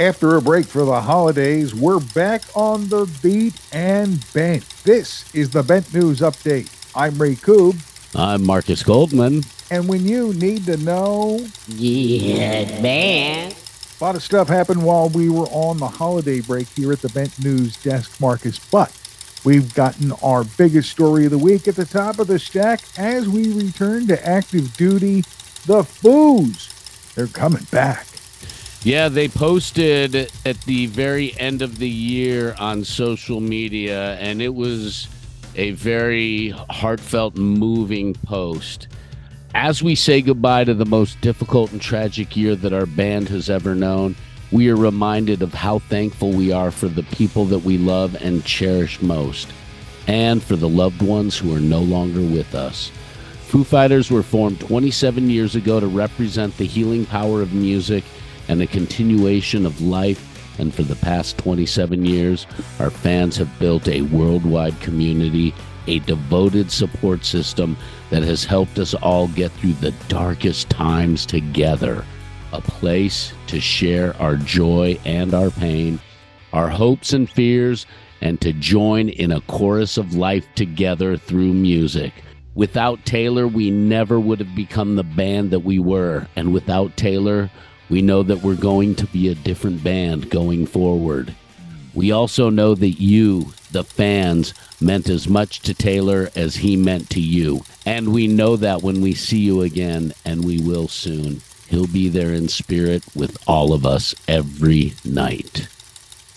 After a break for the holidays, we're back on the beat and bent. This is the Bent News Update. I'm Ray Koob. I'm Marcus Goldman. And when you need to know, yeah, man. A lot of stuff happened while we were on the holiday break here at the Bent News desk, Marcus. But we've gotten our biggest story of the week at the top of the stack as we return to active duty. The Foos, they're coming back. Yeah, they posted at the very end of the year on social media, and it was a very heartfelt, moving post. As we say goodbye to the most difficult and tragic year that our band has ever known, we are reminded of how thankful we are for the people that we love and cherish most, and for the loved ones who are no longer with us. Foo Fighters were formed 27 years ago to represent the healing power of music and a continuation of life. And for the past 27 years, our fans have built a worldwide community, a devoted support system that has helped us all get through the darkest times together. A place to share our joy and our pain, our hopes and fears, and to join in a chorus of life together through music. Without Taylor, we never would have become the band that we were. And without Taylor, we know that we're going to be a different band going forward. We also know that you, the fans, meant as much to Taylor as he meant to you. And we know that when we see you again, and we will soon. He'll be there in spirit with all of us every night.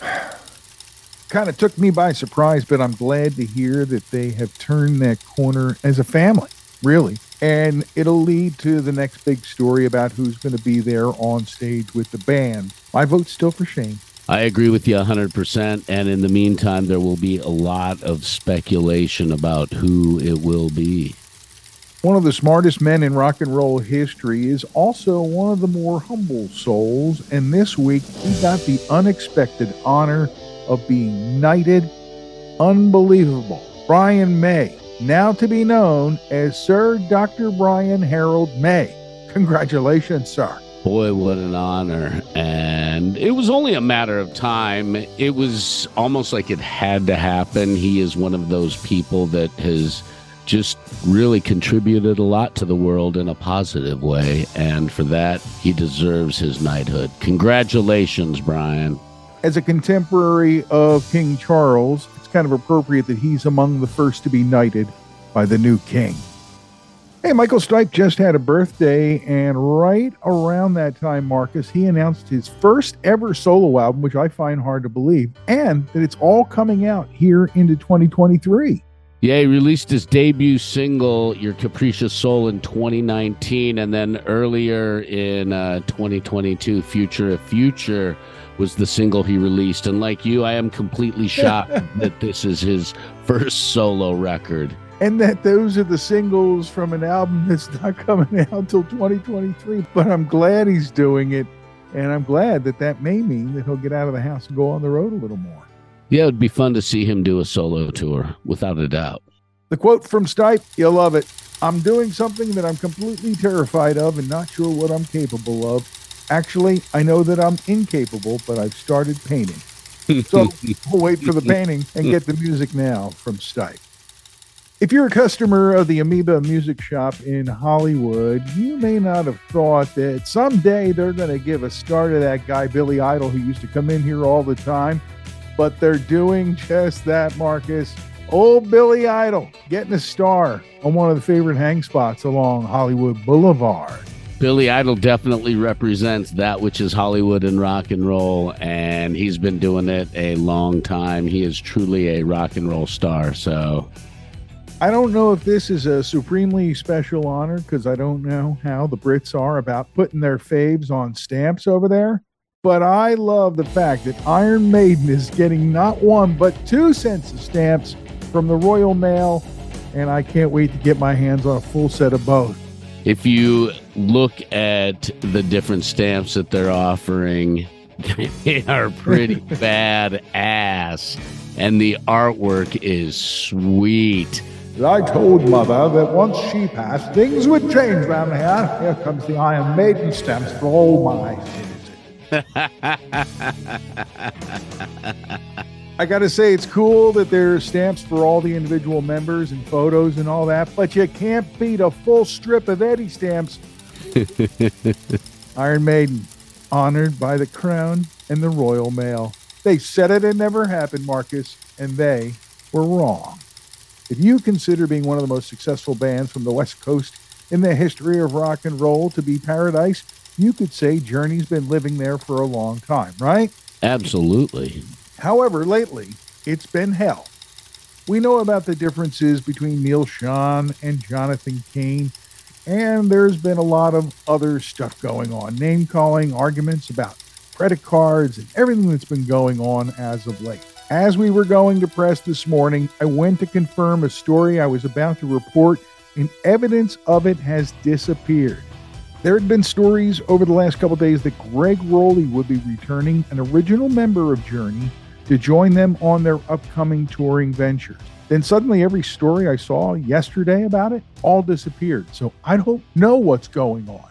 kind of took me by surprise, but I'm glad to hear that they have turned that corner as a family, really. And it'll lead to the next big story about who's going to be there on stage with the band. My vote's still for Shane. I agree with you 100%. And in the meantime, there will be a lot of speculation about who it will be. One of the smartest men in rock and roll history is also one of the more humble souls. And this week, he got the unexpected honor of being knighted. Unbelievable. Brian May, now to be known as Sir Dr. Brian Harold May. Congratulations, sir. Boy, what an honor. And it was only a matter of time. It was almost like it had to happen. He is one of those people that has just really contributed a lot to the world in a positive way. And for that, he deserves his knighthood. Congratulations, Brian. As a contemporary of King Charles, kind of appropriate that he's among the first to be knighted by the new king. Hey, Michael Stipe just had a birthday, and right around that time, Marcus, he announced his first ever solo album, which I find hard to believe, and that it's all coming out here into 2023. Yeah, he released his debut single, Your Capricious Soul, in 2019. And then earlier in uh, 2022, Future If Future was the single he released. And like you, I am completely shocked that this is his first solo record. And that those are the singles from an album that's not coming out until 2023. But I'm glad he's doing it. And I'm glad that that may mean that he'll get out of the house and go on the road a little more. Yeah, it'd be fun to see him do a solo tour, without a doubt. The quote from Stipe, you'll love it. I'm doing something that I'm completely terrified of and not sure what I'm capable of. Actually, I know that I'm incapable, but I've started painting. So we'll wait for the painting and get the music now from Stipe. If you're a customer of the Amoeba Music Shop in Hollywood, you may not have thought that someday they're going to give a star to that guy, Billy Idol, who used to come in here all the time. But they're doing just that, Marcus. Old Billy Idol getting a star on one of the favorite hang spots along Hollywood Boulevard. Billy Idol definitely represents that which is Hollywood and rock and roll, and he's been doing it a long time. He is truly a rock and roll star. So I don't know if this is a supremely special honor because I don't know how the Brits are about putting their faves on stamps over there. But I love the fact that Iron Maiden is getting not one but two sets of stamps from the Royal Mail, and I can't wait to get my hands on a full set of both. If you look at the different stamps that they're offering, they are pretty bad ass. And the artwork is sweet. I told Mother that once she passed, things would change round here. Here comes the Iron Maiden stamps for all my citizens. I got to say, it's cool that there are stamps for all the individual members and photos and all that, but you can't beat a full strip of Eddie stamps. Iron Maiden, honored by the crown and the Royal Mail. They said it had never happened, Marcus, and they were wrong. If you consider being one of the most successful bands from the West Coast in the history of rock and roll to be paradise, you could say Journey's been living there for a long time, right? Absolutely. However, lately, it's been hell. We know about the differences between Neal Schon and Jonathan Cain, and there's been a lot of other stuff going on name calling, arguments about credit cards, and everything that's been going on as of late. As we were going to press this morning, I went to confirm a story I was about to report, and evidence of it has disappeared. There had been stories over the last couple days that Gregg Rolie would be returning, an original member of Journey, to join them on their upcoming touring ventures. Then suddenly, every story I saw yesterday about it all disappeared. So I don't know what's going on.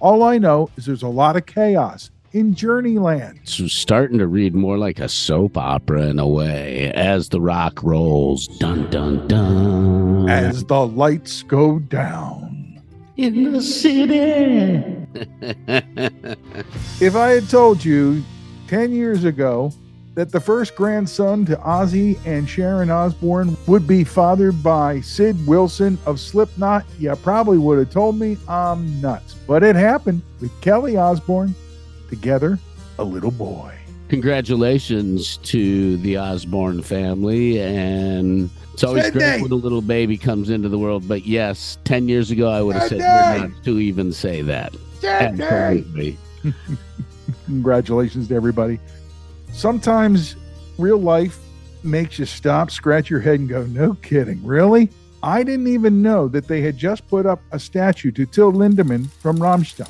All I know is there's a lot of chaos in Journeyland. It's starting to read more like a soap opera in a way as the rock rolls. Dun, dun, dun. As the lights go down. in the city. If I had told you 10 years ago that the first grandson to Ozzy and Sharon Osbourne would be fathered by Sid Wilson of Slipknot, you probably would have told me I'm nuts. But it happened with Kelly Osbourne, together, a little boy. Congratulations to the Osbourne family. And it's always Sydney! great when a little baby comes into the world. But yes, 10 years ago, I would have said Sydney! we're not to even say that. Absolutely. Congratulations to everybody. Sometimes real life makes you stop, scratch your head, and go, No kidding, really? I didn't even know that they had just put up a statue to Till Lindemann from Rammstein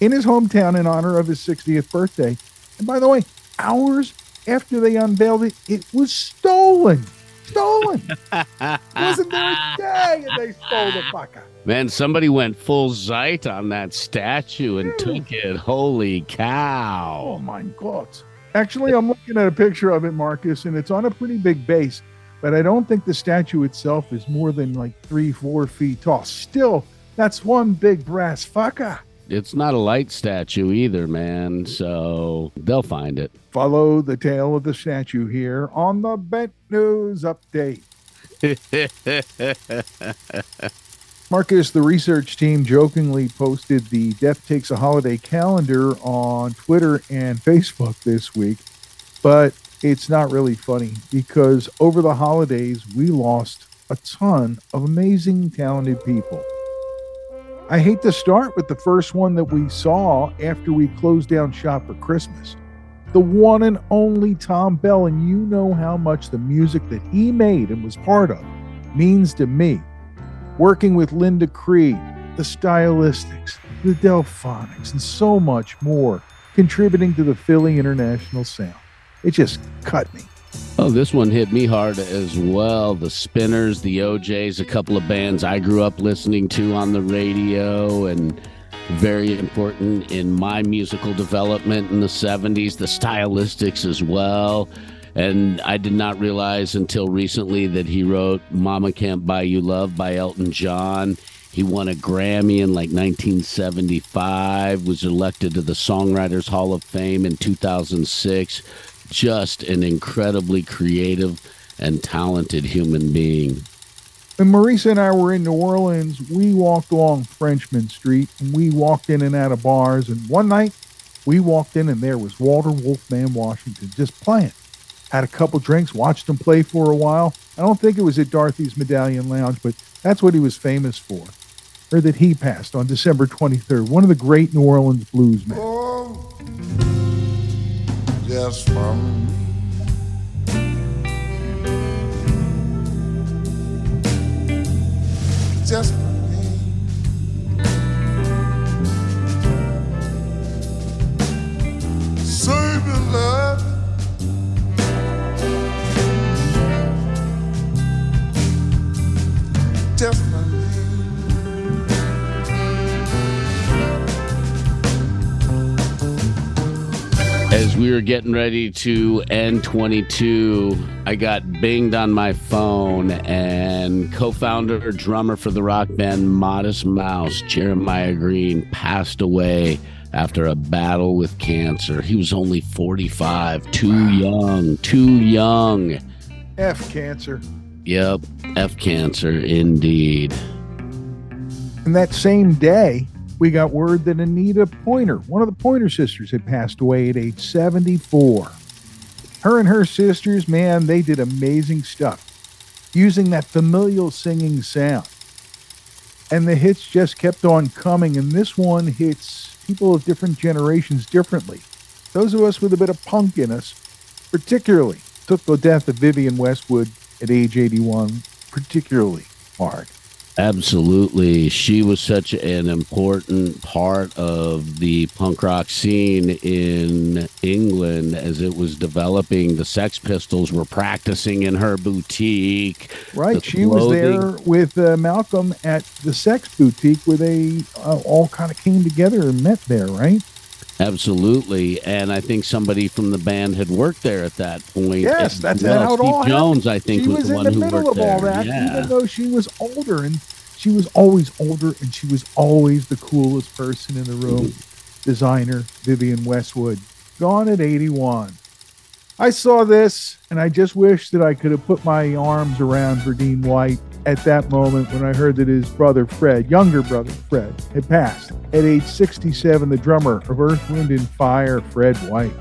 in his hometown in honor of his 60th birthday. And by the way, hours after they unveiled it, it was stolen. Stolen. Wasn't there a day and they stole the fucker. Man, somebody went full Zeit on that statue and Hmm. took it. Holy cow. Oh my God. Actually, I'm looking at a picture of it, Marcus, and it's on a pretty big base, but I don't think the statue itself is more than like three, four feet tall. Still, that's one big brass fucker. It's not a light statue either, man. So they'll find it. Follow the tale of the statue here on the Bent News Update. Marcus, the research team jokingly posted the Death Takes a Holiday calendar on Twitter and Facebook this week, but it's not really funny because over the holidays, we lost a ton of amazing, talented people. I hate to start with the first one that we saw after we closed down shop for Christmas. The one and only Thom Bell, and you know how much the music that he made and was part of means to me working with Linda Creed, the stylistics, the Delphonics, and so much more. contributing to the Philly international sound. It just cut me. Oh, this one hit me hard as well. The Spinners, the OJs, a couple of bands I grew up listening to on the radio and very important in my musical development in the 70s, the stylistics as well. And I did not realize until recently that he wrote Mama Can't Buy You Love by Elton John. He won a Grammy in like 1975, was elected to the Songwriters Hall of Fame in 2006. Just an incredibly creative and talented human being. When Marisa and I were in New Orleans, we walked along Frenchmen Street and we walked in and out of bars. And one night we walked in and there was Walter Wolfman Washington just playing. Had a couple drinks, watched him play for a while. I don't think it was at Dorothy's Medallion Lounge, but that's what he was famous for. Or that he passed on December 23rd, one of the great New Orleans bluesmen. Oh, just for me. Just we were getting ready to end 22, I got binged on my phone, and co founder, drummer for the rock band Modest Mouse, Jeremiah Green, passed away after a battle with cancer. He was only 45, too young, too young. F cancer. Yep, F cancer indeed. And that same day, we got word that Anita Pointer, one of the Pointer sisters, had passed away at age 74. Her and her sisters, man, they did amazing stuff using that familial singing sound. And the hits just kept on coming, and this one hits people of different generations differently. Those of us with a bit of punk in us, particularly, took the death of Vivienne Westwood at age 81 particularly hard. Absolutely. She was such an important part of the punk rock scene in England as it was developing. The Sex Pistols were practicing in her boutique. Right. She was there with uh, Malcolm at the Sex Boutique where they uh, all kind of came together and met there, right? Absolutely. And I think somebody from the band had worked there at that point. Yes, as that's well. how it Steve all happened. Jones, I think, she was, was, the in one the who middle worked of all there. that, Yeah. even though she was older, and she was always older, and she was always the coolest person in the room. Mm-hmm. Designer Vivienne Westwood, gone at 81. I saw this, and I just wish that I could have put my arms around Verdine White at that moment when I heard that his brother Fred, younger brother Fred, had passed. At age 67, the drummer of Earth, Wind, and Fire, Fred White.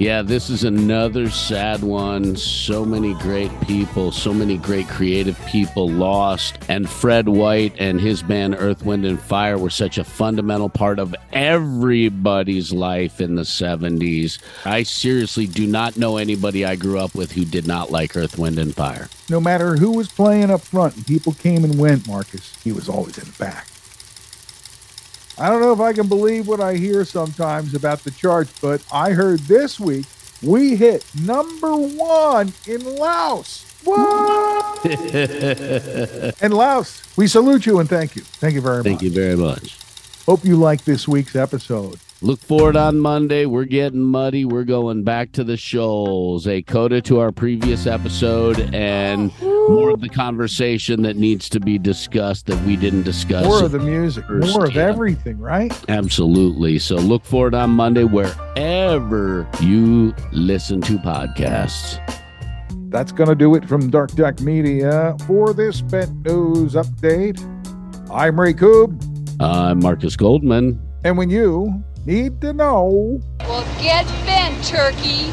Yeah, this is another sad one. So many great people, so many great creative people lost. And Fred White and his band Earth, Wind, and Fire were such a fundamental part of everybody's life in the 70s. I seriously do not know anybody I grew up with who did not like Earth, Wind, and Fire. No matter who was playing up front people came and went, Marcus, he was always in the back. I don't know if I can believe what I hear sometimes about the charts, but I heard this week we hit number one in Laos. What? and Laos, we salute you and thank you. Thank you very Thank much. Thank you very much. Hope you like this week's episode. Look forward on Monday. We're getting muddy. We're going back to the shoals. A coda to our previous episode and more of the conversation that needs to be discussed that we didn't discuss. More of the music, First, more of yeah. everything, right? Absolutely. So look forward on Monday wherever you listen to podcasts. That's going to do it from Dark Deck Media for this Bent News Update. I'm Ray Coob, I'm Marcus Goldman. and when you need to know, Well, get bent, turkey.